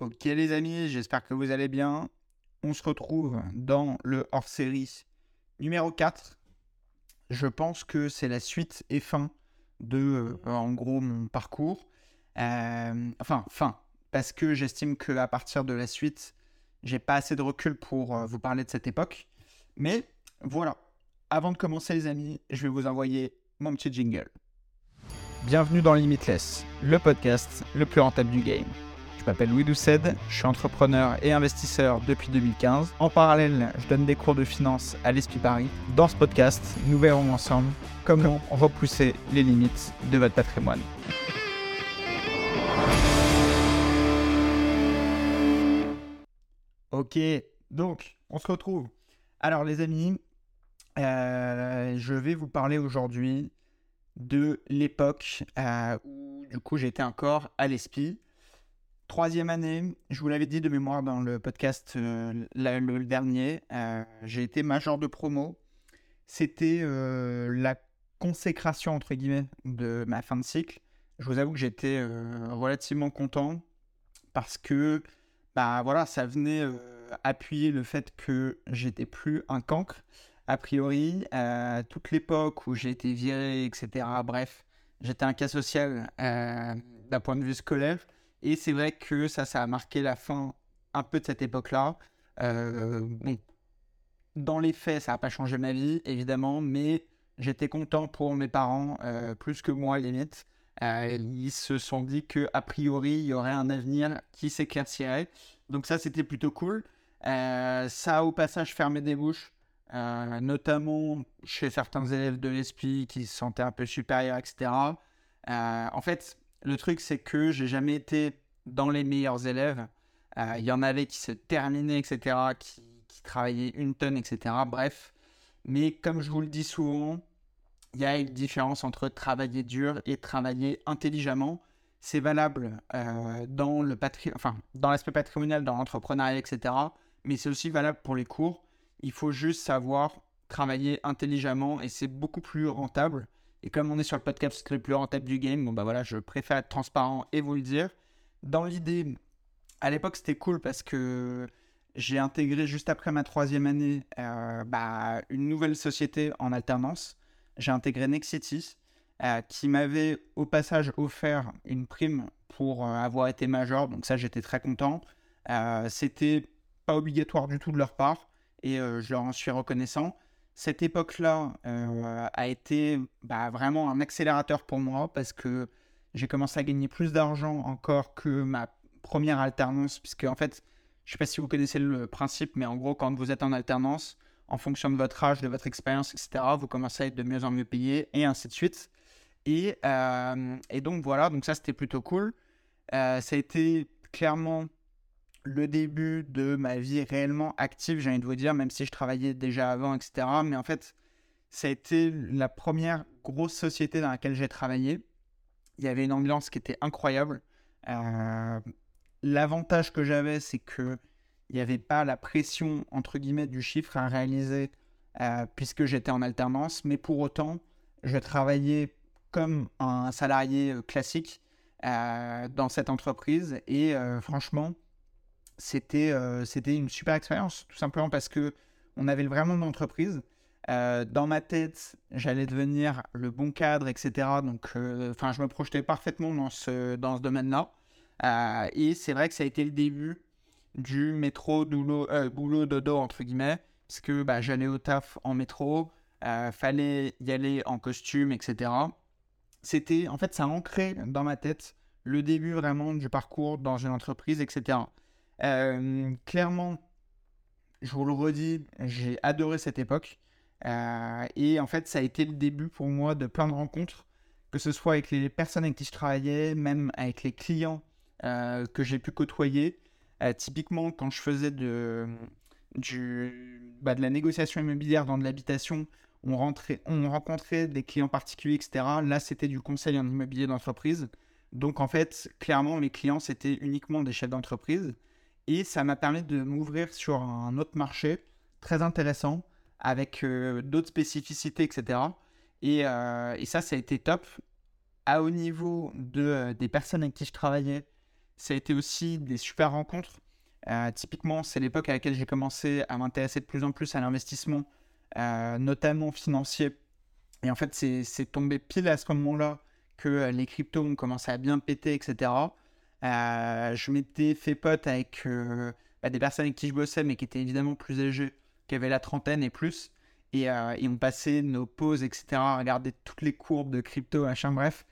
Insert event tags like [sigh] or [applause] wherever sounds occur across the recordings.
Ok les amis, j'espère que vous allez bien. On se retrouve dans le hors-série numéro 4. Je pense que c'est la suite et fin de, euh, en gros, mon parcours. Euh, enfin, fin, parce que j'estime qu'à partir de la suite, j'ai pas assez de recul pour euh, vous parler de cette époque. Mais voilà, avant de commencer les amis, je vais vous envoyer mon petit jingle. Bienvenue dans Limitless, le podcast le plus rentable du game. Je m'appelle Louis Doucet, je suis entrepreneur et investisseur depuis 2015. En parallèle, je donne des cours de finance à l'ESPI Paris. Dans ce podcast, nous verrons ensemble comment repousser les limites de votre patrimoine. Ok, donc on se retrouve. Alors les amis, euh, je vais vous parler aujourd'hui de l'époque euh, où du coup j'étais encore à l'ESPI. Troisième année, je vous l'avais dit de mémoire dans le podcast euh, le dernier, euh, j'ai été major de promo. C'était euh, la consécration entre guillemets de ma fin de cycle. Je vous avoue que j'étais relativement content parce que bah voilà, ça venait appuyer le fait que j'étais plus un cancre. A priori, toute l'époque où j'ai été viré, etc. Bref, j'étais un cas social d'un point de vue scolaire. Et c'est vrai que ça, ça a marqué la fin un peu de cette époque-là. Euh, bon, dans les faits, ça n'a pas changé ma vie, évidemment, mais j'étais content pour mes parents, euh, plus que moi, limite. Euh, ils se sont dit qu'a priori, il y aurait un avenir qui s'éclaircirait. Donc ça, c'était plutôt cool. ça a au passage fermé des bouches, notamment chez certains élèves de l'ESPI qui se sentaient un peu supérieurs, etc. en fait, le truc, c'est que j'ai jamais été dans les meilleurs élèves. Euh, il y en avait qui se terminaient, etc., qui, travaillaient une tonne, etc. Bref. Mais comme je vous le dis souvent, il y a une différence entre travailler dur et travailler intelligemment. C'est valable euh, dans le patri... enfin, dans l'aspect patrimonial, dans l'entrepreneuriat, etc. Mais c'est aussi valable pour les cours. Il faut juste savoir travailler intelligemment et c'est beaucoup plus rentable et comme on est sur le podcast le plus rentable du game, bon bah voilà, je préfère être transparent et vous le dire. Dans l'idée, à l'époque c'était cool parce que j'ai intégré juste après ma troisième année euh, bah, une nouvelle société en alternance. J'ai intégré Nexity euh, qui m'avait au passage offert une prime pour euh, avoir été major. Donc ça j'étais très content. c'était pas obligatoire du tout de leur part et je leur en suis reconnaissant cette époque-là euh, a été bah, vraiment un accélérateur pour moi parce que j'ai commencé à gagner plus d'argent encore que ma première alternance, puisque en fait, je ne sais pas si vous connaissez le principe, mais en gros, quand vous êtes en alternance, en fonction de votre âge, de votre expérience, etc., vous commencez à être de mieux en mieux payé, et ainsi de suite. Et, euh, donc voilà, donc ça c'était plutôt cool. Euh, ça a été clairement le début de ma vie réellement active, j'ai envie de vous dire, même si je travaillais déjà avant, etc. Mais en fait, ça a été la première grosse société dans laquelle j'ai travaillé. Il y avait une ambiance qui était incroyable. Euh, l'avantage que j'avais, c'est que il n'y avait pas la pression entre guillemets du chiffre à réaliser euh, puisque j'étais en alternance, mais pour autant, je travaillais comme un salarié euh, classique dans cette entreprise et franchement, c'était euh, c'était une super expérience, tout simplement parce que on avait vraiment une entreprise. Euh, dans ma tête, j'allais devenir le bon cadre, etc. Donc, euh, enfin, je me projetais parfaitement dans ce, dans ce domaine-là. et c'est vrai que ça a été le début du métro boulot, boulot dodo entre guillemets, parce que bah, j'allais au taf en métro, fallait y aller en costume, etc. C'était, en fait, ça ancrait dans ma tête le début vraiment du parcours dans une entreprise, etc. Euh, clairement, je vous le redis, j'ai adoré cette époque. Euh, et en fait, ça a été le début pour moi de plein de rencontres, que ce soit avec les personnes avec qui je travaillais, même avec les clients euh, que j'ai pu côtoyer. typiquement, quand je faisais de, du, bah, de la négociation immobilière dans de l'habitation, on, rentrait, on rencontrait des clients particuliers, etc. Là, c'était du conseil en immobilier d'entreprise. Donc, en fait, clairement, mes clients, c'était uniquement des chefs d'entreprise. Et ça m'a permis de m'ouvrir sur un autre marché très intéressant avec euh, d'autres spécificités, etc. Euh, et, ça, ça a été top. À au niveau de, euh, des personnes avec qui je travaillais, ça a été aussi des super rencontres. typiquement, c'est l'époque à laquelle j'ai commencé à m'intéresser de plus en plus à l'investissement, notamment financier. Et en fait, c'est tombé pile à ce moment-là que les cryptos ont commencé à bien péter, etc. je m'étais fait pote avec bah, des personnes avec qui je bossais, mais qui étaient évidemment plus âgées, qui avaient la trentaine et plus. Et, euh, on passait nos pauses, etc., à regarder toutes les courbes de crypto, machin, bref.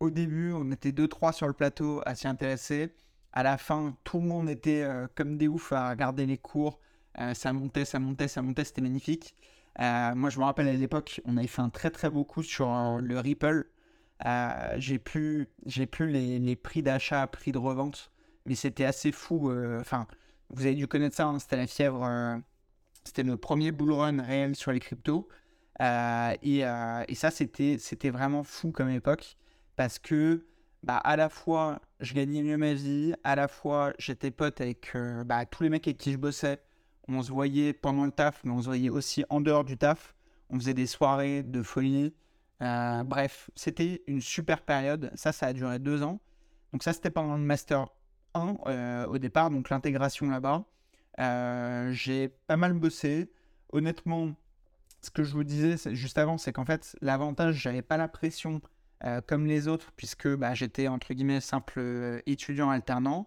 Au début, on était deux, trois sur le plateau à s'y intéresser. À la fin, tout le monde était euh, comme des oufs à regarder les cours. Euh, ça montait, ça montait, ça montait, c'était magnifique. moi, je me rappelle à l'époque, on avait fait un très très beau coup sur le Ripple. J'ai plus, j'ai les, les prix d'achat, prix de revente, mais c'était assez fou. Enfin, vous avez dû connaître ça, hein, c'était la fièvre. Euh, c'était le premier bull run réel sur les cryptos. Euh, euh, et, ça, c'était, c'était vraiment fou comme époque parce que bah, à la fois je gagnais mieux ma vie, à la fois j'étais pote avec bah, tous les mecs avec qui je bossais. On se voyait pendant le taf, mais on se voyait aussi en dehors du taf. On faisait des soirées de folie. Bref, c'était une super période. Ça, ça a duré deux ans. Donc ça, c'était pendant le master 1 euh, au départ, donc l'intégration là-bas. Euh, j'ai pas mal bossé. Honnêtement, ce que je vous disais juste avant, c'est qu'en fait, l'avantage, j'avais pas la pression euh, comme les autres, puisque bah, j'étais entre guillemets simple étudiant alternant.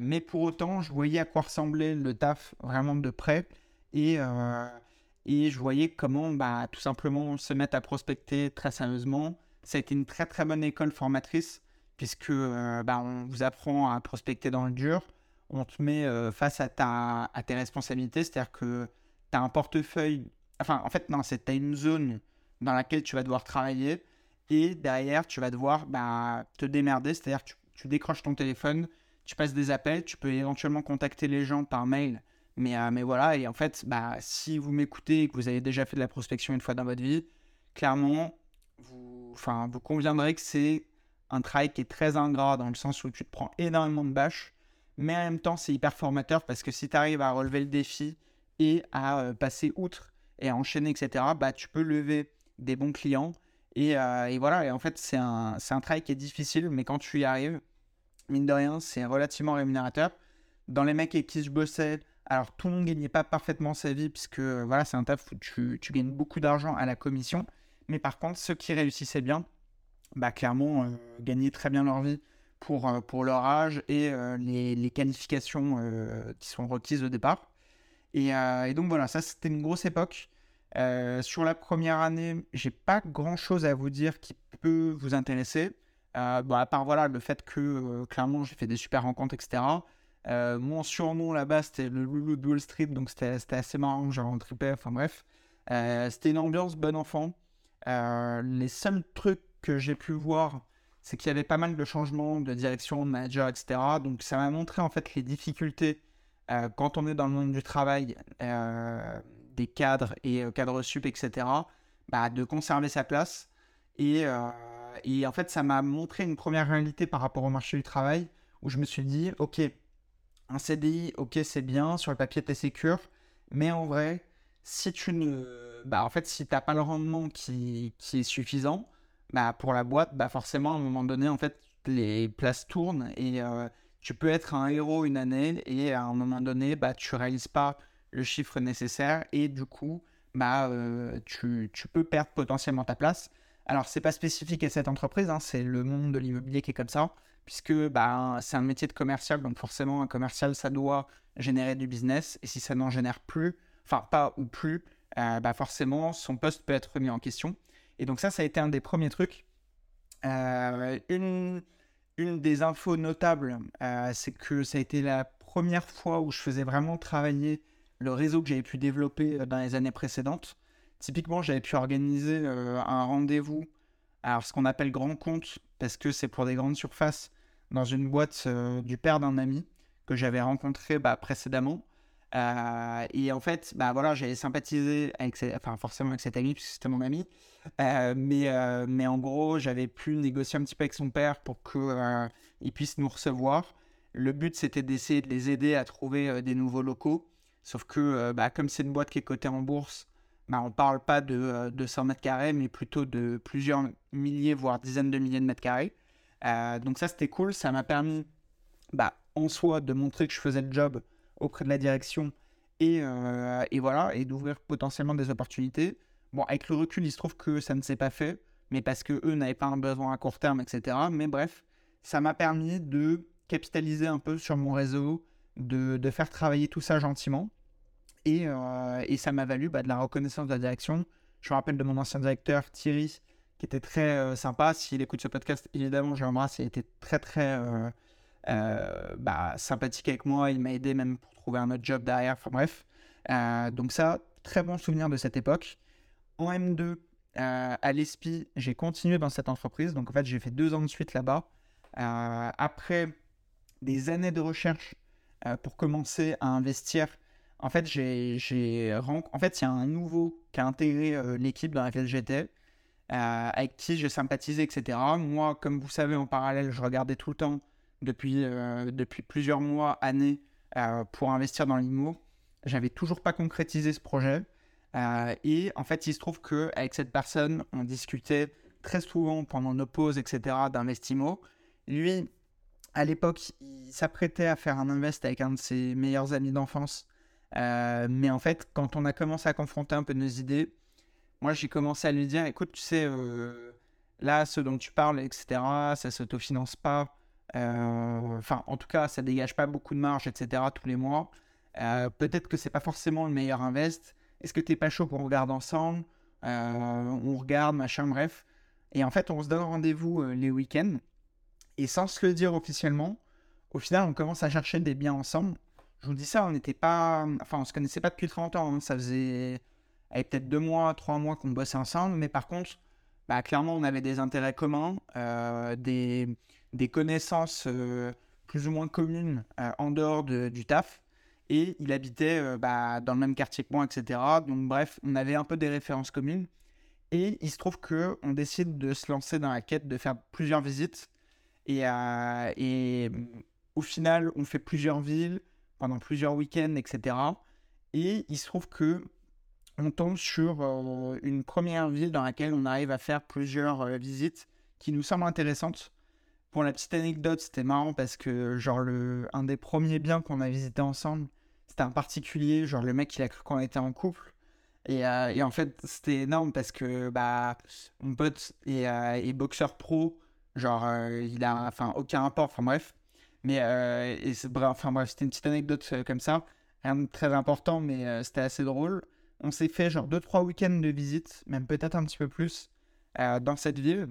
mais pour autant, je voyais à quoi ressemblait le taf vraiment de près. Et, et je voyais comment bah, tout simplement se mettre à prospecter très sérieusement. Ça a été une très très bonne école formatrice puisque euh, bah, on vous apprend à prospecter dans le dur, on te met euh, face à, ta, à tes responsabilités, c'est-à-dire que tu as un portefeuille, enfin en fait non, c'est tu as une zone dans laquelle tu vas devoir travailler, et derrière tu vas devoir bah, te démerder, c'est-à-dire que tu, décroches ton téléphone, tu passes des appels, tu peux éventuellement contacter les gens par mail, mais, euh, mais voilà, et en fait, bah, si vous m'écoutez et que vous avez déjà fait de la prospection une fois dans votre vie, clairement, vous, vous conviendrez que c'est un travail qui est très ingrat dans le sens où tu te prends énormément de bâches, mais en même temps c'est hyper formateur parce que si tu arrives à relever le défi et à euh, passer outre et à enchaîner, etc., bah, tu peux lever des bons clients. Et, euh, et voilà, et en fait c'est un, un travail qui est difficile, mais quand tu y arrives, mine de rien, c'est relativement rémunérateur. Dans les mecs avec qui je bossais, alors tout le monde ne gagnait pas parfaitement sa vie, puisque voilà, c'est un taf où tu, gagnes beaucoup d'argent à la commission. Mais par contre, ceux qui réussissaient bien, bah, clairement euh, gagner très bien leur vie pour, euh, leur âge et euh, les, qualifications qui sont requises au départ. Et, donc voilà, ça c'était une grosse époque. sur la première année, j'ai pas grand chose à vous dire qui peut vous intéresser. bon, à part voilà, le fait que clairement j'ai fait des super rencontres, etc. mon surnom là-bas c'était le Loulou de Wall Street, donc c'était assez marrant, genre en tripé, enfin bref. c'était une ambiance bon enfant. les seuls trucs que j'ai pu voir, c'est qu'il y avait pas mal de changements de direction, de manager, etc. Donc ça m'a montré en fait les difficultés euh, quand on est dans le monde du travail, euh, des cadres et euh, cadres sup, etc. Bah, de conserver sa place. Et, et en fait, ça m'a montré une première réalité par rapport au marché du travail où je me suis dit, ok, un CDI, ok, c'est bien, sur le papier, t'es sécure, mais en vrai, si tu ne. Bah, en fait, si pas le rendement qui, est suffisant, bah, pour la boîte, bah, forcément, à un moment donné, en fait, les places tournent et euh, tu peux être un héros une année et à un moment donné, bah, tu réalises pas le chiffre nécessaire et du coup, bah, euh, tu, tu, peux perdre potentiellement ta place. Alors, c'est pas spécifique à cette entreprise, hein, c'est le monde de l'immobilier qui est comme ça, puisque bah, c'est un métier de commercial, donc forcément, un commercial, ça doit générer du business et si ça n'en génère plus, enfin, pas ou plus, euh, bah, forcément, son poste peut être remis en question. Et donc ça, ça a été un des premiers trucs. Euh, une, une des infos notables, euh, c'est que ça a été la première fois où je faisais vraiment travailler le réseau que j'avais pu développer dans les années précédentes. Typiquement, j'avais pu organiser un rendez-vous, alors ce qu'on appelle grand compte, parce que c'est pour des grandes surfaces, dans une boîte du père d'un ami que j'avais rencontré bah, précédemment. Euh, et en fait, bah voilà, j'avais sympathisé avec, forcément avec cet ami puisque c'était mon ami, euh, mais euh, mais en gros, j'avais pu négocier un petit peu avec son père pour que il puisse nous recevoir. Le but, c'était d'essayer de les aider à trouver des nouveaux locaux. Sauf que, bah, comme c'est une boîte qui est cotée en bourse, bah, on parle pas de, de 100 mètres carrés, mais plutôt de plusieurs milliers, voire dizaines de milliers de mètres carrés. donc ça, c'était cool. Ça m'a permis bah, en soi, de montrer que je faisais le job auprès de la direction et, euh, et voilà, et d'ouvrir potentiellement des opportunités. Bon, avec le recul, il se trouve que ça ne s'est pas fait, mais parce que eux n'avaient pas un besoin à court terme, etc. Mais bref, ça m'a permis de capitaliser un peu sur mon réseau, de faire travailler tout ça gentiment. Et, euh, et ça m'a valu bah, de la reconnaissance de la direction. Je me rappelle de mon ancien directeur, Thierry, qui était très euh, sympa. S'il écoute ce podcast, évidemment, je l'embrasse. Il était très, très euh, bah, sympathique avec moi. Il m'a aidé même pour trouver un autre job derrière. Enfin bref. donc ça, très bon souvenir de cette époque. En M2, à l'ESPI, j'ai continué dans cette entreprise. Donc en fait, j'ai fait deux ans de suite là-bas. après des années de recherche pour commencer à investir en fait, j'ai, en il y a un nouveau qui a intégré euh, l'équipe dans laquelle j'étais, euh, avec qui j'ai sympathisé, etc. Moi, comme vous savez, en parallèle, je regardais tout le temps depuis, euh, plusieurs mois, années, pour investir dans l'IMO. J'avais toujours pas concrétisé ce projet. et en fait, il se trouve qu'avec cette personne, on discutait très souvent pendant nos pauses, etc., d'Investimo. Lui, à l'époque, il s'apprêtait à faire un invest avec un de ses meilleurs amis d'enfance euh, mais en fait, quand on a commencé à confronter un peu nos idées, moi j'ai commencé à lui dire écoute, tu sais, euh, là, ce dont tu parles, etc., ça s'autofinance pas. Euh, enfin, en tout cas, ça dégage pas beaucoup de marge, etc., tous les mois. Peut-être que c'est pas forcément le meilleur invest. Est-ce que t'es pas chaud qu'on regarde ensemble? On regarde, machin, bref. Et en fait, on se donne rendez-vous les week-ends. Et sans se le dire officiellement, au final, on commence à chercher des biens ensemble je vous dis ça, on n'était pas. Enfin, on se connaissait pas depuis 30 ans. Hein. Ça faisait peut-être deux mois, trois mois qu'on bossait ensemble. Mais par contre, bah, clairement, on avait des intérêts communs, euh, des, connaissances euh, plus ou moins communes euh, en dehors du taf. Et il habitait bah, dans le même quartier que moi, etc. Donc, bref, on avait un peu des références communes. Et il se trouve qu'on décide de se lancer dans la quête de faire plusieurs visites. Et au final, on fait plusieurs villes pendant plusieurs week-ends, etc. Et il se trouve que on tombe sur euh, une première ville dans laquelle on arrive à faire plusieurs euh, visites qui nous semblent intéressantes. Pour la petite anecdote, c'était marrant parce que genre le un des premiers biens qu'on a visité ensemble, c'était un particulier, genre le mec il a cru qu'on était en couple. Et, euh, et en fait, c'était énorme parce que bah mon pote est, boxeur pro, genre il a enfin aucun rapport, enfin bref. Mais euh, enfin bref, c'était une petite anecdote euh, comme ça. Rien de très important, mais euh, c'était assez drôle. On s'est fait genre 2-3 week-ends de visite, même peut-être un petit peu plus, dans cette ville.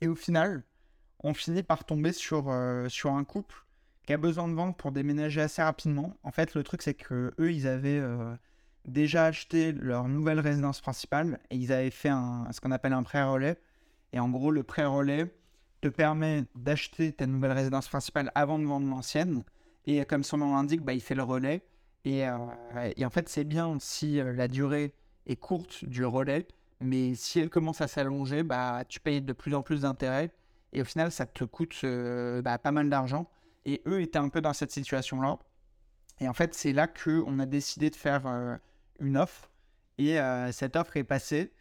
Et au final, on finit par tomber sur, sur un couple qui a besoin de vendre pour déménager assez rapidement. En fait, le truc, c'est que eux, ils avaient déjà acheté leur nouvelle résidence principale et ils avaient fait ce qu'on appelle un pré-relais. Et en gros, le pré-relais, te permet d'acheter ta nouvelle résidence principale avant de vendre l'ancienne. Et comme son nom l'indique, bah, il fait le relais. Et, euh, et en fait, c'est bien si euh, la durée est courte du relais, mais si elle commence à s'allonger, bah, tu payes de plus en plus d'intérêts. Et au final, ça te coûte euh, bah, pas mal d'argent. Et eux étaient un peu dans cette situation-là. Et en fait, c'est là qu'on a décidé de faire une offre. Et cette offre est passée.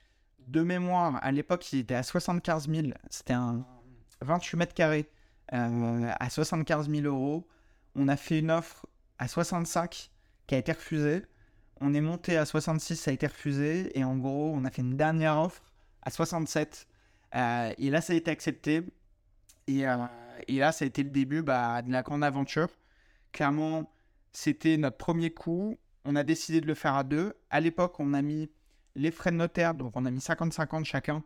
De mémoire, à l'époque, il était à 75 000. C'était un, 28 mètres carrés euh, à 75 000 euros. On a fait une offre à 65 qui a été refusée. On est monté à 66, ça a été refusé. Et en gros, on a fait une dernière offre à 67. Euh, et là, ça a été accepté. Et, euh, et, là, ça a été le début bah, de la grande aventure. Clairement, c'était notre premier coup. On a décidé de le faire à deux. À l'époque, on a mis les frais de notaire, donc on a mis 50-50 chacun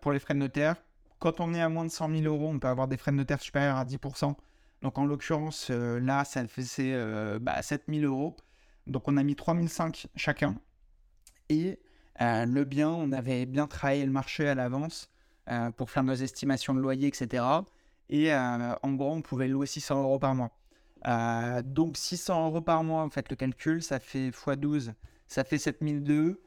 pour les frais de notaire. Quand on est à moins de 100 000 euros, on peut avoir des frais de notaire supérieurs à 10%. Donc en l'occurrence, euh, là, ça faisait euh, bah, 7 000 euros. Donc on a mis 3 500 chacun. Et euh, le bien, on avait bien travaillé le marché à l'avance pour faire nos estimations de loyer, etc. Et en gros, on pouvait louer 600 euros par mois. donc 600 euros par mois, en fait, le calcul, ça fait x12, ça fait 7002.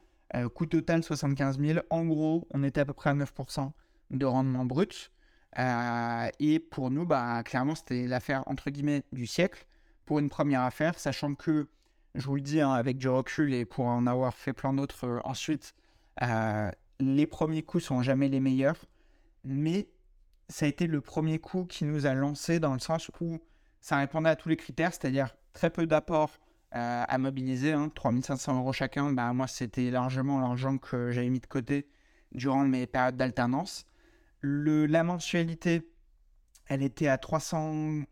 coût total 75 000. En gros, on était à peu près à 9% de rendement brut. Euh, et pour nous, bah, clairement, c'était l'affaire entre guillemets du siècle pour une première affaire, sachant que, je vous le dis hein, avec du recul et pour en avoir fait plein d'autres euh, ensuite, euh, les premiers coups sont jamais les meilleurs, mais ça a été le premier coup qui nous a lancé dans le sens où ça répondait à tous les critères, c'est-à-dire très peu d'apports à mobiliser, 3500 hein, euros chacun. Bah, moi, c'était largement l'argent que j'avais mis de côté durant mes périodes d'alternance. La mensualité, elle était à 300,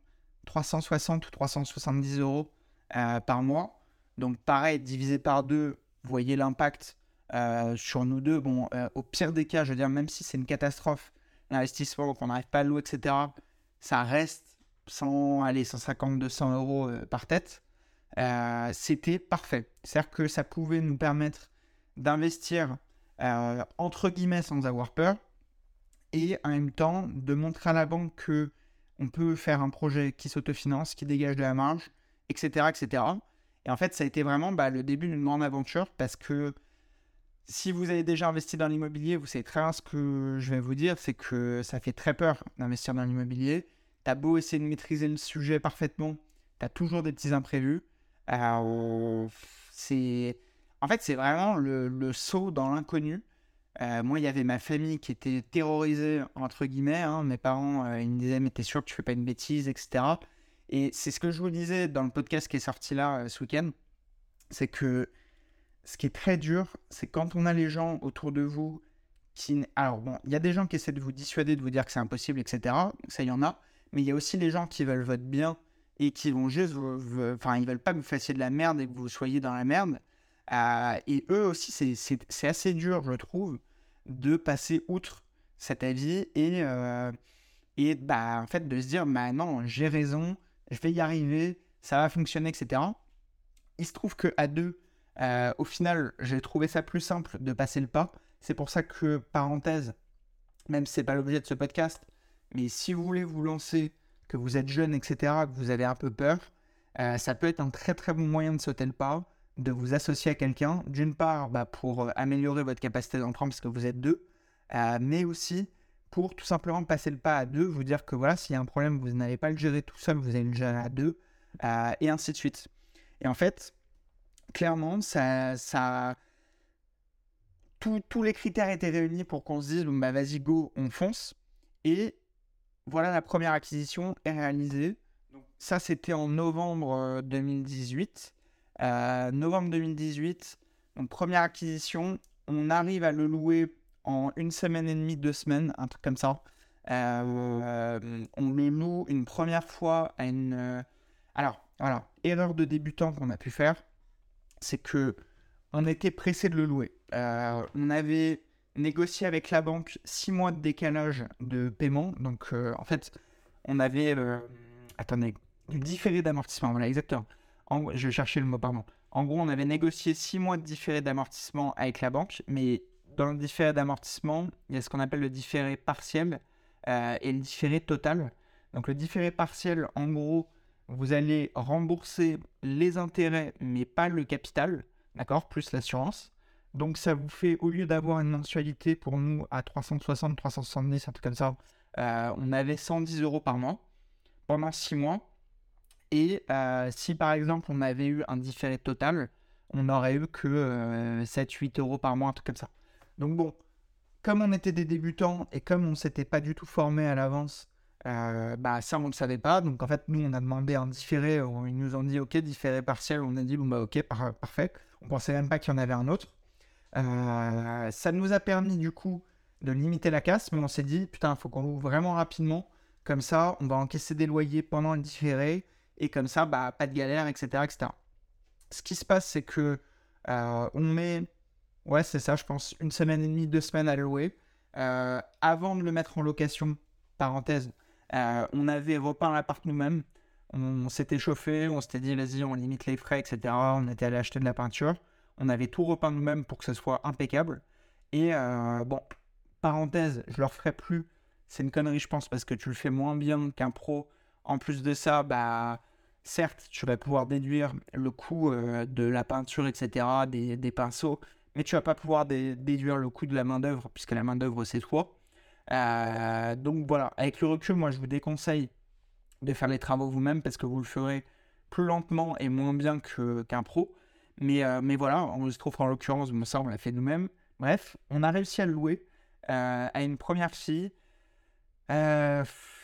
360 ou 370 euros euh, par mois. Donc, pareil, divisé par deux, vous voyez l'impact euh, sur nous deux. Bon, au pire des cas, je veux dire, même si c'est une catastrophe, l'investissement, qu'on n'arrive pas à louer, etc., ça reste 100, allez, 150, 200 euros par tête. Euh, c'était parfait. C'est-à-dire que ça pouvait nous permettre d'investir euh, entre guillemets sans avoir peur et en même temps de montrer à la banque que on peut faire un projet qui s'autofinance, qui dégage de la marge, etc. etc. Et en fait, ça a été vraiment bah, le début d'une grande aventure parce que si vous avez déjà investi dans l'immobilier, vous savez très bien ce que je vais vous dire, c'est que ça fait très peur d'investir dans l'immobilier. T'as beau essayer de maîtriser le sujet parfaitement, t'as toujours des petits imprévus. C'est en fait c'est vraiment le, saut dans l'inconnu. Euh, moi, il y avait ma famille qui était terrorisée entre guillemets. Hein. Mes parents, euh, ils me disaient mais t'es sûr que tu fais pas une bêtise, etc. Et c'est ce que je vous disais dans le podcast qui est sorti là ce week-end, c'est que ce qui est très dur, c'est quand on a les gens autour de vous qui... Alors bon, il y a des gens qui essaient de vous dissuader, de vous dire que c'est impossible, etc. Ça, il y en a. Mais il y a aussi les gens qui veulent votre bien et qui vont juste, enfin, ils veulent pas que vous fassiez de la merde et que vous soyez dans la merde. Euh, et eux aussi, c'est assez dur, je trouve, de passer outre cet avis et, euh, et bah, en fait, de se dire, bah non, j'ai raison, je vais y arriver, ça va fonctionner, etc. Il se trouve que à deux, euh, au final, j'ai trouvé ça plus simple de passer le pas. C'est pour ça que, parenthèse, même si c'est pas l'objet de ce podcast, mais si vous voulez vous lancer que vous êtes jeune, etc., que vous avez un peu peur, euh, ça peut être un très très bon moyen de sauter le pas, de vous associer à quelqu'un, d'une part bah, pour euh, améliorer votre capacité d'emprunt parce que vous êtes deux, euh, mais aussi pour tout simplement passer le pas à deux, vous dire que voilà, s'il y a un problème, vous n'allez pas le gérer tout seul, vous allez le gérer à deux, et ainsi de suite. Et en fait, clairement, ça, ça... tous les critères étaient réunis pour qu'on se dise, bah vas-y, go, on fonce. Et voilà, la première acquisition est réalisée. Ça, c'était en novembre 2018. Euh, euh, novembre 2018, donc première acquisition. On arrive à le louer en une semaine et demie, deux semaines, un truc comme ça. Euh, on le loue une première fois à une. Alors, voilà, erreur de débutant qu'on a pu faire, c'est que on était pressé de le louer. on avait négocié avec la banque six mois de décalage de paiement. Donc, euh, en fait, on avait. Euh, attendez, du différé d'amortissement. Voilà, exactement. Je cherchais le mot, pardon. En gros, on avait négocié six mois de différé d'amortissement avec la banque, mais dans le différé d'amortissement, il y a ce qu'on appelle le différé partiel euh, et le différé total. Donc, le différé partiel, en gros, vous allez rembourser les intérêts, mais pas le capital, d'accord, plus l'assurance. Donc ça vous fait, au lieu d'avoir une mensualité pour nous à 360, 370, un truc comme ça, euh, on avait 110 euros par mois pendant 6 mois. Et euh, si par exemple on avait eu un différé total, on n'aurait eu que 7-8 euh, euros par mois, un truc comme ça. Donc bon, comme on était des débutants et comme on ne s'était pas du tout formé à l'avance, bah ça on ne le savait pas. Donc en fait nous on a demandé un différé, ils nous ont dit ok différé partiel, on a dit bon bah ok parfait. On pensait même pas qu'il y en avait un autre. Euh, ça nous a permis du coup de limiter la casse, mais on s'est dit, putain, il faut qu'on ouvre vraiment rapidement. Comme ça, on va encaisser des loyers pendant le différé, et comme ça, bah, pas de galère, etc. etc. Ce qui se passe, c'est que euh, on met, ouais, c'est ça, je pense, une semaine et demie, deux semaines à louer. Euh, avant de le mettre en location, parenthèse, on avait repeint l'appart nous-mêmes. On, s'était chauffé, on s'était dit, vas-y, on limite les frais, etc. On était allé acheter de la peinture. On avait tout repeint nous-mêmes pour que ce soit impeccable. Et euh, bon, parenthèse, je le referai plus. C'est une connerie, je pense, parce que tu le fais moins bien qu'un pro. En plus de ça, bah, certes, tu vas pouvoir déduire le coût euh, de la peinture, etc., des, pinceaux, mais tu vas pas pouvoir déduire le coût de la main-d'œuvre, puisque la main-d'œuvre, c'est toi. Euh, donc voilà, avec le recul, moi, je vous déconseille de faire les travaux vous-même parce que vous le ferez plus lentement et moins bien qu'un pro. Mais, euh, mais voilà, on se trouve en l'occurrence, ça on l'a fait nous-mêmes. Bref, on a réussi à le louer à une première fille.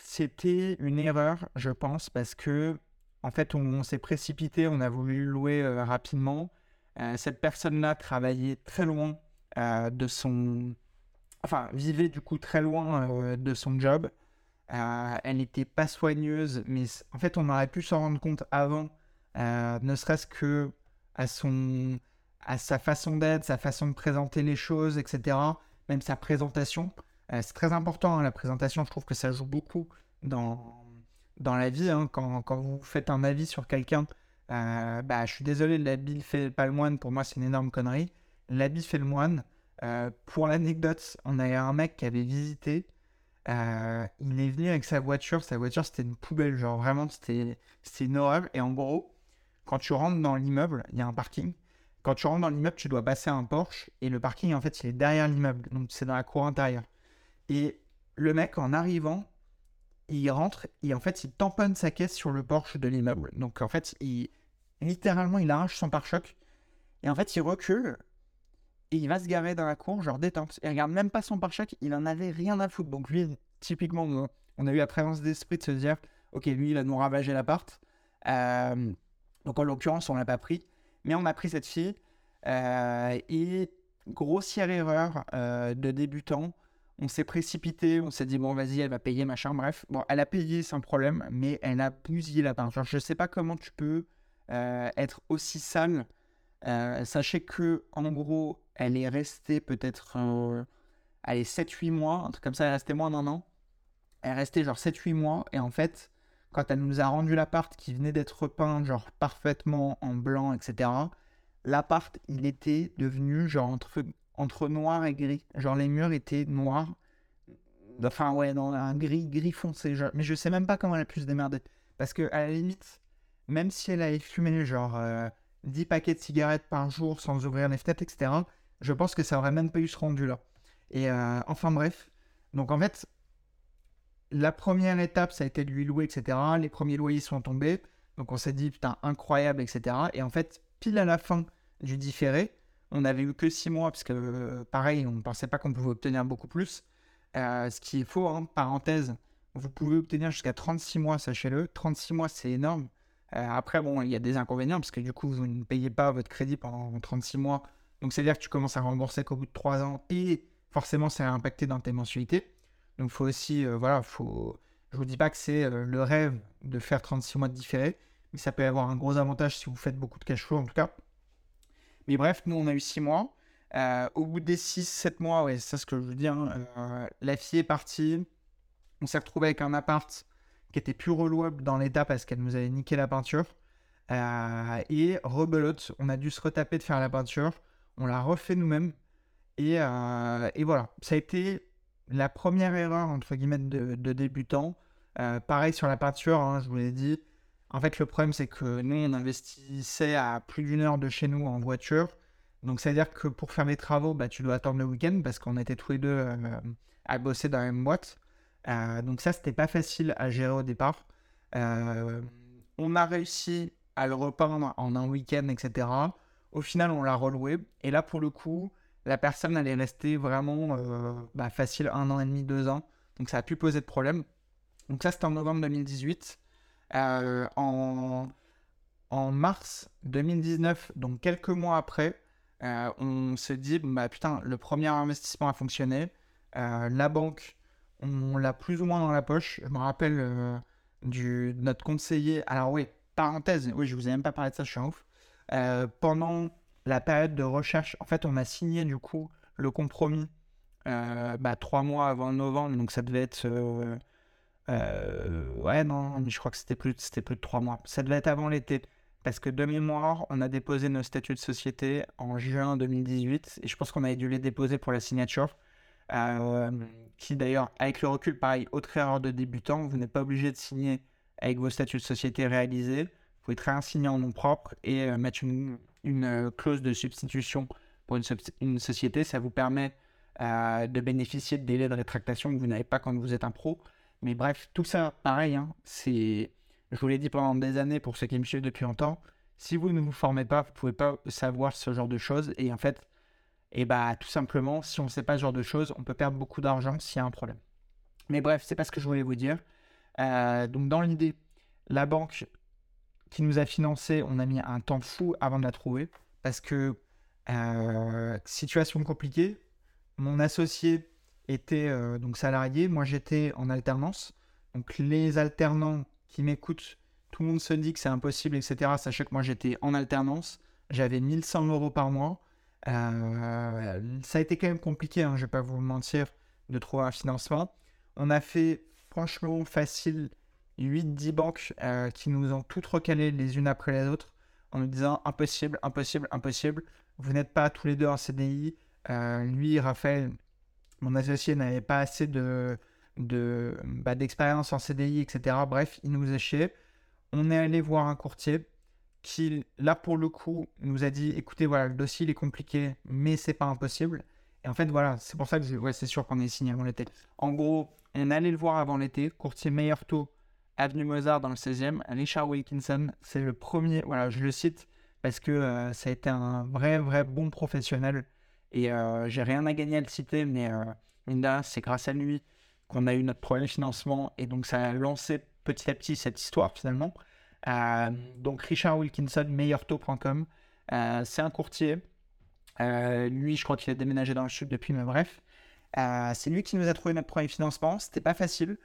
C'était une erreur, je pense, parce que en fait, on, s'est précipité, on a voulu louer euh, rapidement. Euh, cette personne-là travaillait très loin euh, de son, enfin, vivait du coup très loin de son job. elle n'était pas soigneuse, mais en fait, on aurait pu s'en rendre compte avant, ne serait-ce que à son, à sa façon d'être, sa façon de présenter les choses, etc. Même sa présentation. c'est très important, hein, la présentation, je trouve que ça joue beaucoup dans, dans la vie, hein, quand, quand, vous faites un avis sur quelqu'un, euh, bah, je suis désolé, l'habit fait pas le moine, pour moi c'est une énorme connerie. L'habit fait le moine. Euh, pour l'anecdote, on avait un mec qui avait visité, euh, il est venu avec sa voiture, sa voiture c'était une poubelle, genre vraiment c'était une horreur. Et en gros, quand tu rentres dans l'immeuble, il y a un parking. Quand tu rentres dans l'immeuble, tu dois passer un Porsche et le parking en fait il est derrière l'immeuble, donc c'est dans la cour intérieure. Et le mec en arrivant, il rentre et en fait il tamponne sa caisse sur le porche de l'immeuble. Donc en fait, il littéralement il arrache son pare-choc et en fait il recule et il va se garer dans la cour, genre détente. Il regarde même pas son pare-choc, il en avait rien à foutre. Donc lui, typiquement, on a eu la présence d'esprit de se dire, ok, lui il va nous ravager l'appart. Euh, donc en l'occurrence, on l'a pas pris, mais on a pris cette fille euh, et grossière erreur euh, de débutant on s'est précipité, on s'est dit bon vas-y elle va payer machin, bref. Bon elle a payé sans problème, mais elle a bousillé la peinture. Je sais pas comment tu peux euh, être aussi sale. Euh, sachez que en gros elle est restée peut-être euh, allez 7-8 mois, un truc comme ça, elle est restée moins d'un an. Elle est restée genre 7-8 mois et en fait quand elle nous a rendu l'appart qui venait d'être repeint genre parfaitement en blanc etc. L'appart il était devenu genre entre entre noir et gris. Genre les murs étaient noirs. Enfin ouais, dans un gris, gris foncé. Mais je sais même pas comment elle a pu se démerder. Parce que à la limite, même si elle avait fumé genre 10 euh, paquets de cigarettes par jour sans ouvrir les fenêtres, etc., je pense que ça aurait même pas eu ce rendu là. Et euh, enfin bref. Donc en fait, la première étape, ça a été de lui louer, etc. Les premiers loyers sont tombés. Donc on s'est dit, putain, incroyable, etc. Et en fait, pile à la fin du différé, on avait eu que 6 mois, parce que pareil, on ne pensait pas qu'on pouvait obtenir beaucoup plus. Euh, ce qui est faux, hein, parenthèse, vous pouvez obtenir jusqu'à 36 mois, sachez-le. 36 mois, c'est énorme. Euh, après, bon, il y a des inconvénients, parce que du coup, vous ne payez pas votre crédit pendant 36 mois. Donc, c'est-à-dire que tu commences à rembourser qu'au bout de 3 ans, et forcément, ça a impacté dans tes mensualités. Donc, il faut aussi, euh, voilà, faut... je vous dis pas que c'est le rêve de faire 36 mois de différé, mais ça peut avoir un gros avantage si vous faites beaucoup de cash flow, en tout cas. Mais bref, nous, on a eu six mois. Euh, au bout des 6-7 mois, ouais, c'est ce que je veux dire, euh, la fille est partie. On s'est retrouvé avec un appart qui était plus relouable dans l'état parce qu'elle nous avait niqué la peinture. Euh, et rebelote, on a dû se retaper de faire la peinture. On l'a refait nous-mêmes. Et, voilà, ça a été la première erreur, entre guillemets, de, de débutant. pareil sur la peinture, hein, je vous l'ai dit. En fait, le problème, c'est que nous, on investissait à plus d'une heure de chez nous en voiture. Donc, c'est-à-dire que pour faire les travaux, bah, tu dois attendre le week-end parce qu'on était tous les deux euh, à bosser dans la même boîte. Euh, donc, ça, c'était pas facile à gérer au départ. Euh, on a réussi à le repeindre en un week-end, etc. Au final, on l'a reloué. Et là, pour le coup, la personne, elle est restée vraiment bah, facile un an et demi, deux ans. Donc, ça a pu poser de problème. Donc, ça, c'était en novembre 2018. Euh, en, mars 2019, donc quelques mois après, euh, on se dit, bah putain, le premier investissement a fonctionné. Euh, la banque, on l'a plus ou moins dans la poche. Je me rappelle du, notre conseiller. Alors oui, parenthèse, oui, je vous ai même pas parlé de ça, je suis un ouf. pendant la période de recherche, en fait, on a signé du coup le compromis bah, trois mois avant novembre, donc ça devait être euh, ouais, non, mais je crois que c'était plus, c'était plus de trois mois. Ça devait être avant l'été. Parce que de mémoire, on a déposé nos statuts de société en juin 2018. Et je pense qu'on avait dû les déposer pour la signature. Euh, qui d'ailleurs, avec le recul, pareil, autre erreur de débutant, vous n'êtes pas obligé de signer avec vos statuts de société réalisés. Vous pouvez très bien signer en nom propre et euh, mettre une, clause de substitution pour une, société. Ça vous permet de bénéficier de délais de rétractation que vous n'avez pas quand vous êtes un pro. Mais bref, tout ça, pareil, hein, c'est. Je vous l'ai dit pendant des années pour ceux qui me suivent depuis longtemps. Si vous ne vous formez pas, vous ne pouvez pas savoir ce genre de choses. Et en fait, et eh bah, tout simplement, si on ne sait pas ce genre de choses, on peut perdre beaucoup d'argent s'il y a un problème. Mais bref, c'est pas ce que je voulais vous dire. donc dans l'idée, la banque qui nous a financé, on a mis un temps fou avant de la trouver parce que situation compliquée. Mon associé était donc salarié, moi j'étais en alternance. Donc les alternants qui m'écoutent, tout le monde se dit que c'est impossible, etc. Sachez que moi j'étais en alternance, j'avais 1100 euros par mois. Euh, ça a été quand même compliqué, hein, je vais pas vous mentir, de trouver un financement. On a fait franchement facile 8-10 banques euh, qui nous ont toutes recalées les unes après les autres en nous disant impossible, impossible, impossible. Vous n'êtes pas tous les deux en CDI. Euh, lui, Raphaël, mon associé, n'avait pas assez de, de, bah, d'expérience en CDI, etc. Bref, il nous a chié. On est allé voir un courtier qui, là, pour le coup, nous a dit écoutez, voilà, le dossier est compliqué, mais c'est pas impossible. Et en fait, voilà, c'est pour ça que ouais, c'est sûr qu'on est signé avant l'été. En gros, on est allé le voir avant l'été, courtier meilleur taux, Avenue Mozart dans le 16e. Richard Wilkinson, c'est le premier, voilà, je le cite parce que euh, ça a été un vrai, vrai bon professionnel. Et euh, j'ai rien à gagner à le citer, mais euh, c'est grâce à lui qu'on a eu notre premier financement et donc ça a lancé petit à petit cette histoire finalement. Euh, donc Richard Wilkinson, meilleurtaux.com, c'est un courtier. Lui, je crois qu'il a déménagé dans le sud depuis, mais bref. c'est lui qui nous a trouvé notre premier financement. C'était pas facile,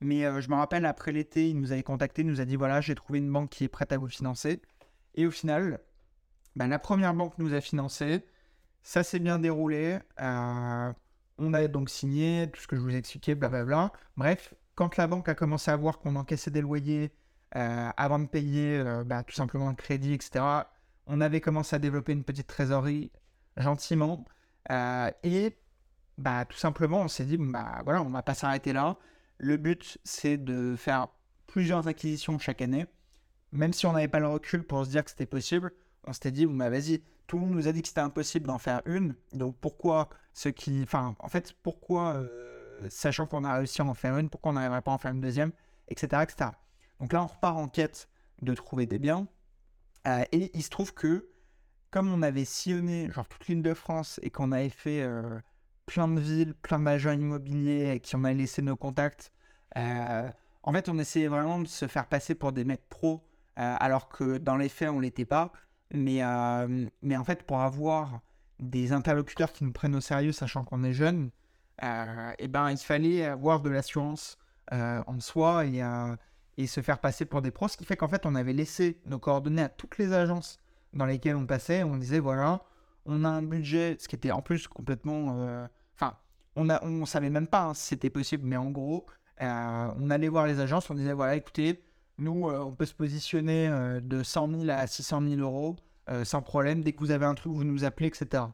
mais je me rappelle après l'été, il nous avait contacté, il nous a dit voilà, j'ai trouvé une banque qui est prête à vous financer. Et au final, ben, la première banque nous a financé. Ça s'est bien déroulé. On a donc signé tout ce que je vous ai expliqué, blablabla. Bref, quand la banque a commencé à voir qu'on encaissait des loyers euh, avant de payer euh, bah, tout simplement le crédit, etc., on avait commencé à développer une petite trésorerie gentiment. Euh, et bah, tout simplement, on s'est dit, bah, voilà, on ne va pas s'arrêter là. Le but, c'est de faire plusieurs acquisitions chaque année. Même si on n'avait pas le recul pour se dire que c'était possible, on s'était dit, bah, vas-y, tout le monde nous a dit que c'était impossible d'en faire une. Donc pourquoi ce qui. Enfin, en fait, pourquoi, euh, sachant qu'on a réussi à en faire une, pourquoi on n'arriverait pas à en faire une deuxième, etc.. Donc là, on repart en quête de trouver des biens. Euh, et il se trouve que, comme on avait sillonné genre toute l'île de France et qu'on avait fait euh, plein de villes, plein d'agents immobiliers et qu'on a laissé nos contacts, en fait, on essayait vraiment de se faire passer pour des mecs pros, alors que dans les faits, on l'était pas. Mais, euh, mais en fait, pour avoir des interlocuteurs qui nous prennent au sérieux, sachant qu'on est jeune, euh, et eh ben, il fallait avoir de l'assurance euh, en soi et, et, se faire passer pour des pros. Ce qui fait qu'en fait, on avait laissé nos coordonnées à toutes les agences dans lesquelles on passait. On disait, voilà, on a un budget, ce qui était en plus complètement... Enfin, on ne on savait même pas hein, si c'était possible, mais en gros, on allait voir les agences, on disait, voilà, écoutez, nous, euh, on peut se positionner euh, de 100 000 à 600 000 euros euh, sans problème. Dès que vous avez un truc, vous nous appelez, etc.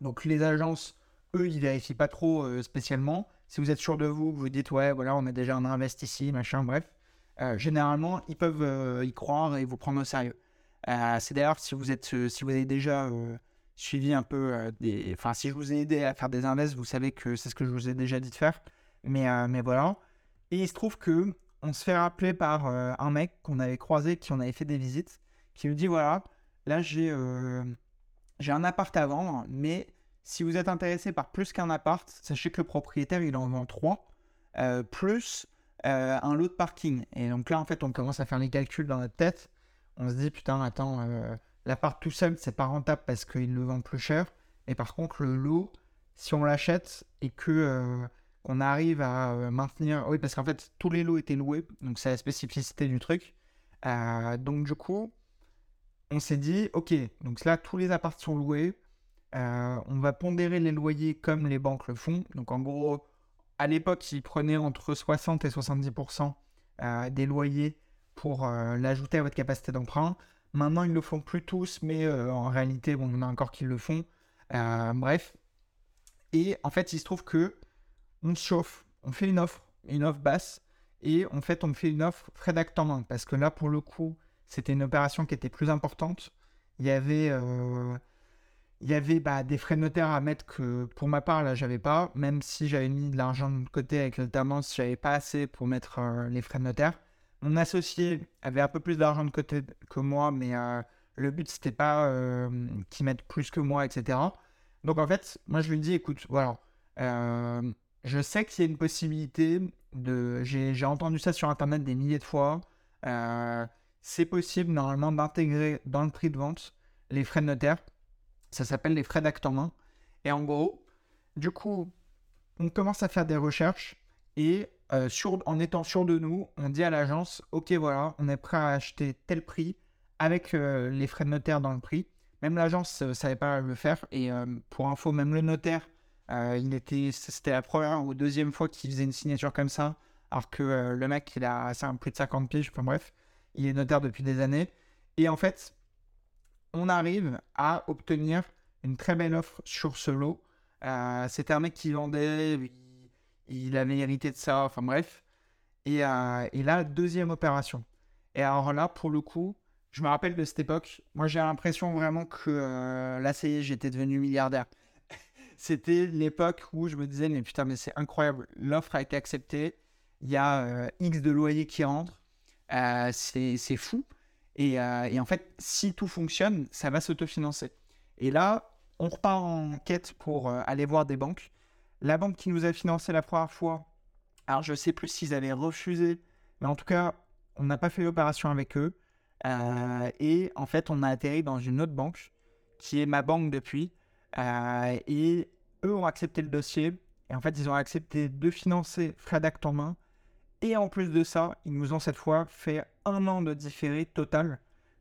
Donc les agences, eux, ils vérifient pas trop spécialement. Si vous êtes sûr de vous, vous dites ouais, voilà, on a déjà un invest ici, machin, bref. généralement, ils peuvent y croire et vous prendre au sérieux. c'est d'ailleurs si vous êtes, si vous avez déjà suivi un peu des, enfin si je vous ai aidé à faire des invests, vous savez que c'est ce que je vous ai déjà dit de faire. Mais, mais voilà. Et il se trouve que on se fait rappeler par euh, un mec qu'on avait croisé, qui en avait fait des visites, qui nous dit voilà, là j'ai euh, j'ai un appart à vendre, mais si vous êtes intéressé par plus qu'un appart, sachez que le propriétaire il en vend trois, euh, plus un lot de parking. Et donc là en fait on commence à faire les calculs dans notre tête. On se dit putain attends, l'appart tout seul c'est pas rentable parce qu'il le vend plus cher. Et par contre le lot, si on l'achète et que qu'on arrive à euh, maintenir. Oui, parce qu'en fait, tous les lots étaient loués, donc c'est la spécificité du truc. Euh, donc, du coup, on s'est dit, ok, donc là, tous les appartements sont loués. Euh, on va pondérer les loyers comme les banques le font. Donc, en gros, à l'époque, ils prenaient entre 60 et 70% des loyers pour l'ajouter à votre capacité d'emprunt. Maintenant, ils le font plus tous, mais en réalité, bon, on a encore qui le font. bref. Et en fait, il se trouve que on se chauffe, on fait une offre, une offre basse, et en fait, on fait une offre frais d'acte en main, parce que là, pour le coup, c'était une opération qui était plus importante. Il y avait, euh, bah, des frais notaires à mettre que, pour ma part, là, j'avais pas, même si j'avais mis de l'argent de côté avec le si j'avais pas assez pour mettre euh, les frais notaires. Mon associé avait un peu plus d'argent de côté que moi, mais euh, le but, c'était pas qu'il mette plus que moi, etc. Donc, en fait, moi, je lui dis, écoute, voilà, je sais qu'il y a une possibilité. J'ai entendu ça sur Internet des milliers de fois. Euh, c'est possible normalement d'intégrer dans le prix de vente les frais de notaire. Ça s'appelle les frais d'acte en main. Et en gros, du coup, on commence à faire des recherches et euh, en étant sûr de nous, on dit à l'agence, ok voilà, on est prêt à acheter tel prix avec euh, les frais de notaire dans le prix. Même l'agence ne savait pas le faire. Et pour info, même le notaire, il était, c'était la première ou deuxième fois qu'il faisait une signature comme ça. Alors que le mec, il a un prix de 50 piges, enfin bref il est notaire depuis des années. Et en fait, on arrive à obtenir une très belle offre sur ce lot. Euh, c'était un mec qui vendait, il, avait hérité de ça, enfin bref. Et, euh, et, là, deuxième opération. Et alors là, pour le coup, je me rappelle de cette époque, moi j'ai l'impression vraiment que euh, là, ça y est, j'étais devenu milliardaire. C'était l'époque où je me disais, mais putain, mais c'est incroyable, l'offre a été acceptée, il y a X de loyer qui rentre, euh, c'est fou. Euh, et, en fait, si tout fonctionne, ça va s'autofinancer. Et là, on repart en quête pour euh, aller voir des banques. La banque qui nous a financé la première fois, alors je sais plus s'ils avaient refusé, mais en tout cas, on n'a pas fait l'opération avec eux. et en fait, on a atterri dans une autre banque, qui est ma banque depuis. Et eux ont accepté le dossier. Et en fait, ils ont accepté de financer frais d'acte en main et en plus de ça, ils nous ont cette fois fait un an de différé total.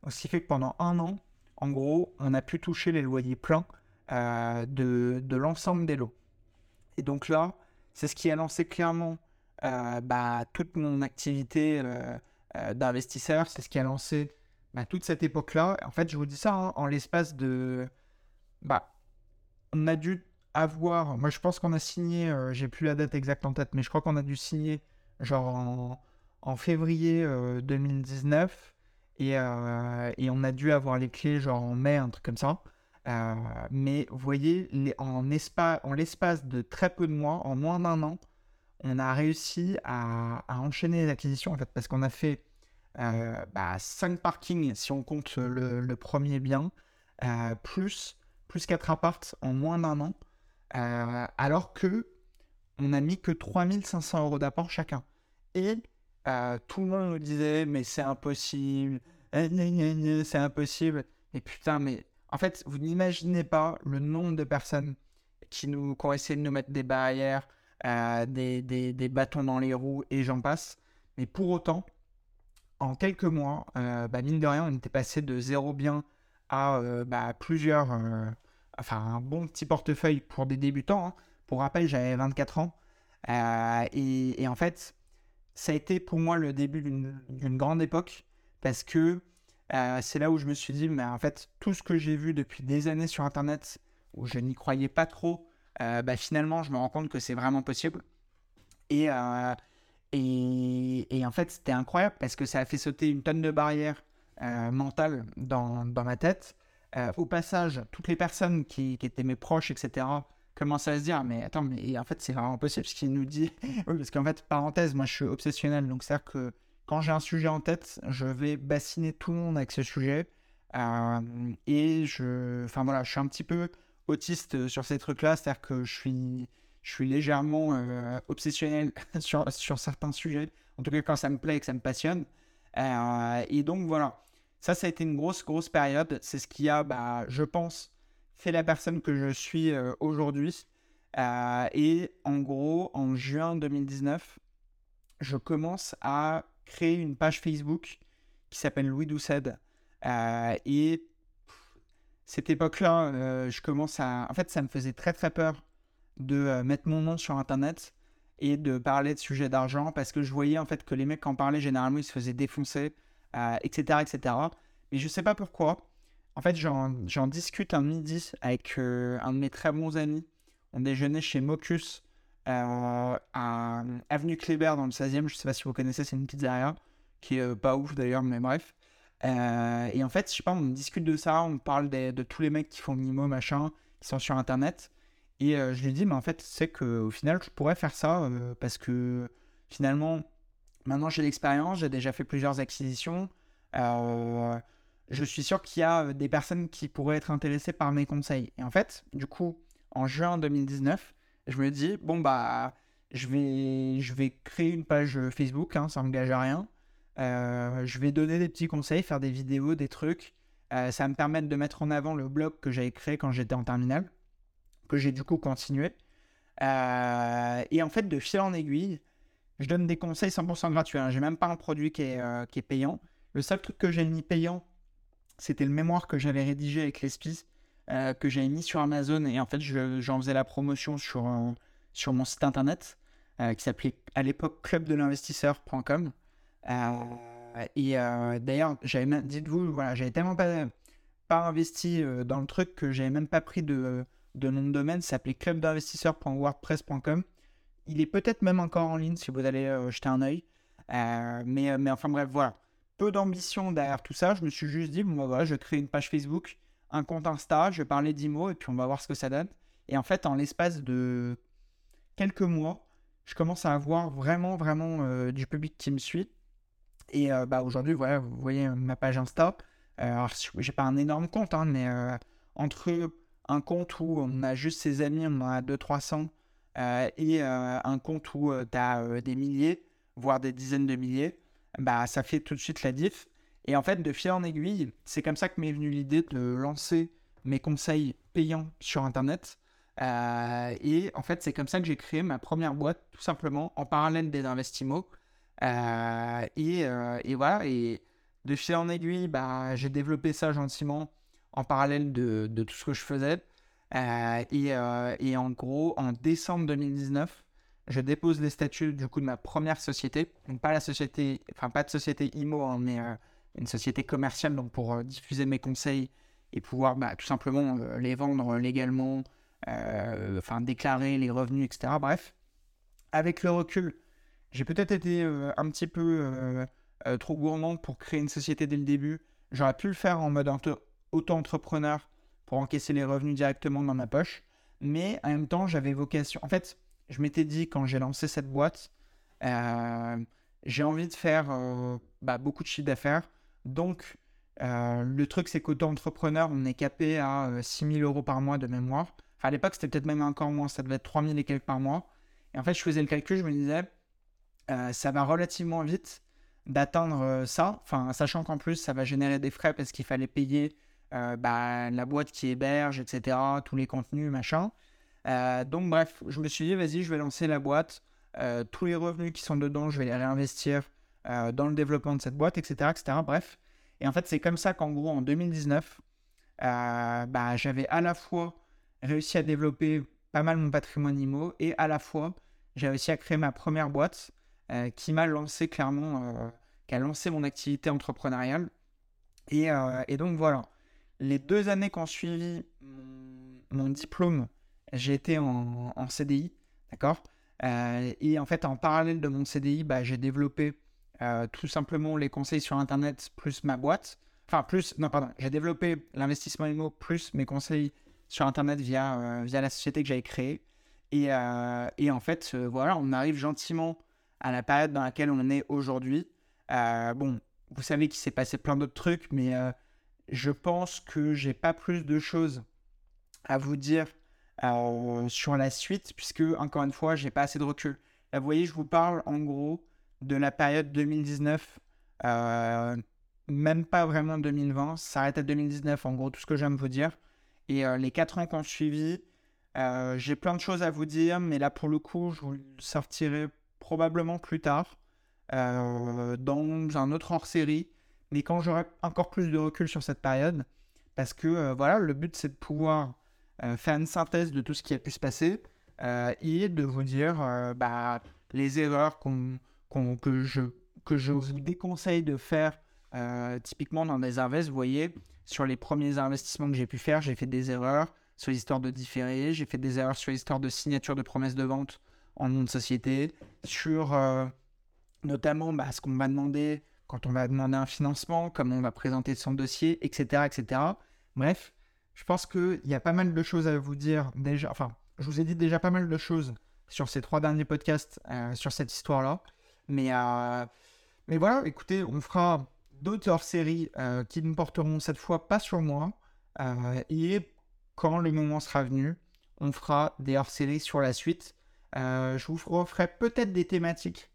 ce qui fait que pendant un an, en gros, on a pu toucher les loyers pleins euh, de, l'ensemble des lots. Et donc là, c'est ce qui a lancé clairement euh, bah, toute mon activité euh, d'investisseur. C'est ce qui a lancé bah, toute cette époque-là. En fait, je vous dis ça hein, en l'espace de... Bah, on a dû avoir... Moi, je pense qu'on a signé, j'ai plus la date exacte en tête, mais je crois qu'on a dû signer genre en, février 2019. Euh, et, euh, et, on a dû avoir les clés genre en mai, un truc comme ça. Euh, mais vous voyez, en, en l'espace de très peu de mois, en moins d'un an, on a réussi à, enchaîner les acquisitions en fait, parce qu'on a fait euh, bah, 5 parkings si on compte le, premier bien, plus, plus 4 appartes en moins d'un an, alors que on n'a mis que 3500 euros d'apport chacun. Et euh, tout le monde nous disait, mais c'est impossible, c'est impossible. Et putain, mais en fait, vous n'imaginez pas le nombre de personnes qui, nous, ont essayé de nous mettre des barrières, euh, des, des, bâtons dans les roues et j'en passe. Mais pour autant, en quelques mois, euh, bah, mine de rien, on était passé de zéro bien à bah, plusieurs, enfin un bon petit portefeuille pour des débutants. Hein. Pour rappel, j'avais 24 ans. Euh, et, en fait, ça a été pour moi le début d'une grande époque parce que euh, c'est là où je me suis dit, mais en fait, tout ce que j'ai vu depuis des années sur Internet, où je n'y croyais pas trop, euh, bah, finalement, je me rends compte que c'est vraiment possible. Et, et, en fait, c'était incroyable parce que ça a fait sauter une tonne de barrières mentales dans, dans, ma tête. au passage, toutes les personnes qui, étaient mes proches, etc., commence à se dire mais attends mais en fait c'est vraiment possible ce qu'il nous dit [laughs] parce qu'en fait parenthèse moi je suis obsessionnel donc c'est à dire que quand j'ai un sujet en tête je vais bassiner tout le monde avec ce sujet euh, et je enfin voilà je suis un petit peu autiste sur ces trucs là c'est à dire que je suis je suis légèrement euh, obsessionnel [laughs] sur, sur certains sujets en tout cas quand ça me plaît et que ça me passionne euh, et donc voilà ça ça a été une grosse grosse période c'est ce qui a bah, je pense fait la personne que je suis euh, aujourd'hui. Euh, et en gros, en juin 2019, je commence à créer une page Facebook qui s'appelle Louis Doucet. Euh, et cette époque-là, je commence à... En fait, ça me faisait très très peur de mettre mon nom sur Internet et de parler de sujets d'argent parce que je voyais en fait que les mecs qui en parlaient généralement ils se faisaient défoncer, etc., etc. Mais je sais pas pourquoi. En fait, j'en discute un midi avec euh, un de mes très bons amis. On déjeunait chez Mocus euh, à Avenue Kléber dans le 16e. Je sais pas si vous connaissez, c'est une pizzeria qui est euh, pas ouf d'ailleurs, mais bref. et en fait, je sais pas, on discute de ça, on parle de tous les mecs qui font Mimo, machin, qui sont sur internet. Et je lui dis, mais en fait, c'est qu'au final, je pourrais faire ça parce que finalement, maintenant j'ai l'expérience, j'ai déjà fait plusieurs acquisitions. Euh, je suis sûr qu'il y a euh, des personnes qui pourraient être intéressées par mes conseils. Et en fait, du coup, en juin 2019, je me dis, bon, bah, je vais, je vais créer une page Facebook, hein, ça n'engage à rien. je vais donner des petits conseils, faire des vidéos, des trucs. ça va me permettre de mettre en avant le blog que j'avais créé quand j'étais en terminale, que j'ai du coup continué. et en fait, de fil en aiguille, je donne des conseils 100% gratuits. Hein. J'ai même pas un produit qui est, qui est payant. Le seul truc que j'ai mis payant, c'était le mémoire que j'avais rédigé avec les euh, que j'avais mis sur Amazon. Et en fait, j'en faisais la promotion sur, euh, mon site internet euh, qui s'appelait à l'époque clubdelinvestisseur.com. et d'ailleurs, j'avais dites-vous, voilà, j'avais tellement pas, pas investi dans le truc que j'avais même pas pris de, de nom de domaine. Ça s'appelait clubdinvestisseur.wordpress.com. Il est peut-être même encore en ligne si vous allez jeter un œil. mais, mais enfin bref, voilà peu d'ambition derrière tout ça. Je me suis juste dit, bon, bah, voilà, je crée une page Facebook, un compte Insta, je vais parler d'IMO et puis on va voir ce que ça donne. Et en fait, en l'espace de quelques mois, je commence à avoir vraiment, vraiment euh, du public qui me suit. Et euh, bah, aujourd'hui, voilà, vous voyez ma page Insta. Euh, alors, j'ai pas un énorme compte, hein, mais entre un compte où on a juste ses amis, on en a 200-300, et un compte où tu as des milliers, voire des dizaines de milliers, bah, ça fait tout de suite la diff. Et en fait, de fil en aiguille, c'est comme ça que m'est venue l'idée de lancer mes conseils payants sur Internet. Euh, et en fait, c'est comme ça que j'ai créé ma première boîte, tout simplement, en parallèle des Investimo. Euh, et, euh, voilà, et de fil en aiguille, bah, j'ai développé ça gentiment en parallèle de tout ce que je faisais. Et, et, en gros, en décembre 2019, je dépose les statuts du coup de ma première société, donc pas la société, enfin pas de société IMO, hein, mais euh, une société commerciale, donc pour euh, diffuser mes conseils et pouvoir bah, tout simplement euh, les vendre légalement, enfin déclarer les revenus, etc. Bref, avec le recul, j'ai peut-être été un petit peu trop gourmand pour créer une société dès le début. J'aurais pu le faire en mode auto-entrepreneur pour encaisser les revenus directement dans ma poche, mais en même temps, j'avais vocation. En fait, je m'étais dit quand j'ai lancé cette boîte, euh, j'ai envie de faire euh, bah, beaucoup de chiffre d'affaires. Donc, euh, le truc, c'est qu'auto-entrepreneur, on est capé à 6 000 euros par mois de mémoire. Enfin, à l'époque, c'était peut-être même encore moins, ça devait être 3 000 et quelques par mois. Et en fait, je faisais le calcul, je me disais, ça va relativement vite d'atteindre ça, enfin, sachant qu'en plus, ça va générer des frais parce qu'il fallait payer bah, la boîte qui héberge, etc., tous les contenus, machin. Euh, donc bref, je me suis dit, vas-y, je vais lancer la boîte. Euh, tous les revenus qui sont dedans, je vais les réinvestir euh, dans le développement de cette boîte, etc. etc. Bref. Et en fait, c'est comme ça qu'en gros, en 2019, bah, j'avais à la fois réussi à développer pas mal mon patrimoine IMO et à la fois, j'ai réussi à créer ma première boîte qui m'a lancé clairement, qui a lancé mon activité entrepreneuriale. Et, et, donc voilà, les deux années qui ont suivi mon diplôme j'ai été en, CDI, d'accord euh, Et en fait, en parallèle de mon CDI, bah, j'ai développé euh, tout simplement les conseils sur Internet plus ma boîte. Enfin, plus, non, pardon, j'ai développé l'investissement IMO plus mes conseils sur Internet via, euh, via la société que j'avais créée. Et, et, en fait, voilà, on arrive gentiment à la période dans laquelle on est aujourd'hui. bon, vous savez qu'il s'est passé plein d'autres trucs, mais je pense que j'ai pas plus de choses à vous dire euh, sur la suite, puisque, encore une fois, j'ai pas assez de recul. Vous voyez, je vous parle en gros de la période 2019, euh, même pas vraiment 2020, ça s'arrête à 2019, en gros, tout ce que j'aime vous dire. Et euh, les 4 ans qui ont suivi, j'ai plein de choses à vous dire, mais là, pour le coup, je vous le sortirai probablement plus tard, dans un autre hors-série, mais quand j'aurai encore plus de recul sur cette période, parce que, voilà, le but, c'est de pouvoir euh, faire une synthèse de tout ce qui a pu se passer euh, et de vous dire euh, bah, les erreurs que, je, que je vous déconseille de faire typiquement dans des invests. Vous voyez, sur les premiers investissements que j'ai pu faire, j'ai fait des erreurs sur l'histoire de différer, j'ai fait des erreurs sur l'histoire de signature de promesses de vente en nom de société, sur notamment bah, ce qu'on va demander quand on va demander un financement, comment on va présenter son dossier, etc. etc. Bref, je pense qu'il y a pas mal de choses à vous dire déjà. Enfin, je vous ai dit déjà pas mal de choses sur ces trois derniers podcasts euh, sur cette histoire-là. Mais, euh, mais voilà, écoutez, on fera d'autres hors-séries euh, qui ne porteront cette fois pas sur moi. et quand le moment sera venu, on fera des hors-séries sur la suite. je vous referai peut-être des thématiques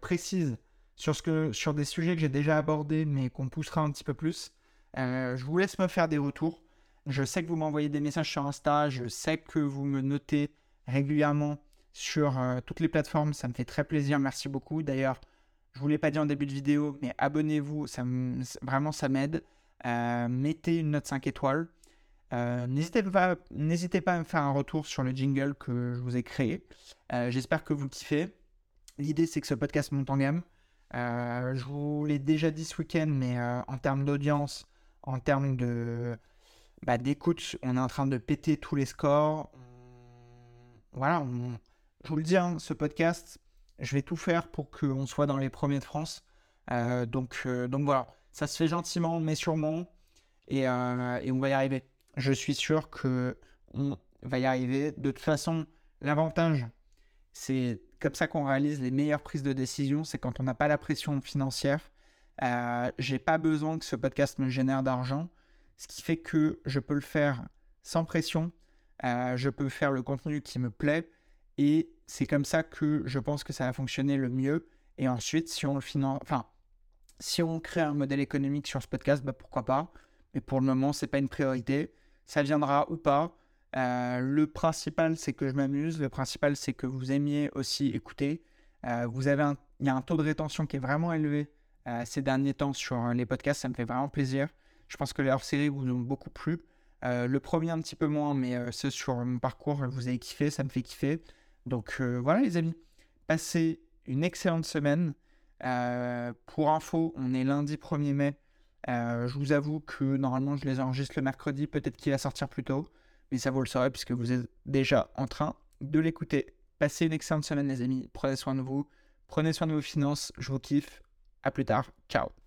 précises sur, des sujets que j'ai déjà abordés, mais qu'on poussera un petit peu plus. je vous laisse me faire des retours. Je sais que vous m'envoyez des messages sur Insta, je sais que vous me notez régulièrement sur toutes les plateformes, ça me fait très plaisir, merci beaucoup. D'ailleurs, je ne vous l'ai pas dit en début de vidéo, mais abonnez-vous, vraiment ça m'aide. Euh, mettez une note 5 étoiles. Euh, n'hésitez, pas, pas à me faire un retour sur le jingle que je vous ai créé. Euh, j'espère que vous kiffez. L'idée, c'est que ce podcast monte en gamme. Je vous l'ai déjà dit ce week-end, mais en termes d'audience, en termes de, bah, d'écoute, on est en train de péter tous les scores. Voilà, je vous le dis, hein, ce podcast, je vais tout faire pour qu'on soit dans les premiers de France. donc, donc voilà, ça se fait gentiment, mais sûrement. Euh, et, on va y arriver. Je suis sûr que on va y arriver. De toute façon, l'avantage, c'est comme ça qu'on réalise les meilleures prises de décision. C'est quand on n'a pas la pression financière. Euh, j'ai pas besoin que ce podcast me génère d'argent. Ce qui fait que je peux le faire sans pression. Euh, je peux faire le contenu qui me plaît. Et c'est comme ça que je pense que ça va fonctionner le mieux. Et ensuite, si on le finance, enfin, si on crée un modèle économique sur ce podcast, bah, pourquoi pas? Mais pour le moment, c'est pas une priorité. Ça viendra ou pas. Euh, le principal, c'est que je m'amuse. Le principal, c'est que vous aimiez aussi écouter. Euh, vous avez un... Il y a un taux de rétention qui est vraiment élevé euh, ces derniers temps sur les podcasts. Ça me fait vraiment plaisir. Je pense que les hors-séries vous ont beaucoup plu. le premier, un petit peu moins, mais ce sur mon parcours, vous avez kiffé. Ça me fait kiffer. Donc voilà, les amis. Passez une excellente semaine. Pour info, on est lundi 1er mai. Je vous avoue que normalement je les enregistre le mercredi, peut-être qu'il va sortir plus tôt, mais ça vous le saurez puisque vous êtes déjà en train de l'écouter. Passez une excellente semaine les amis, prenez soin de vous, prenez soin de vos finances, je vous kiffe, à plus tard, ciao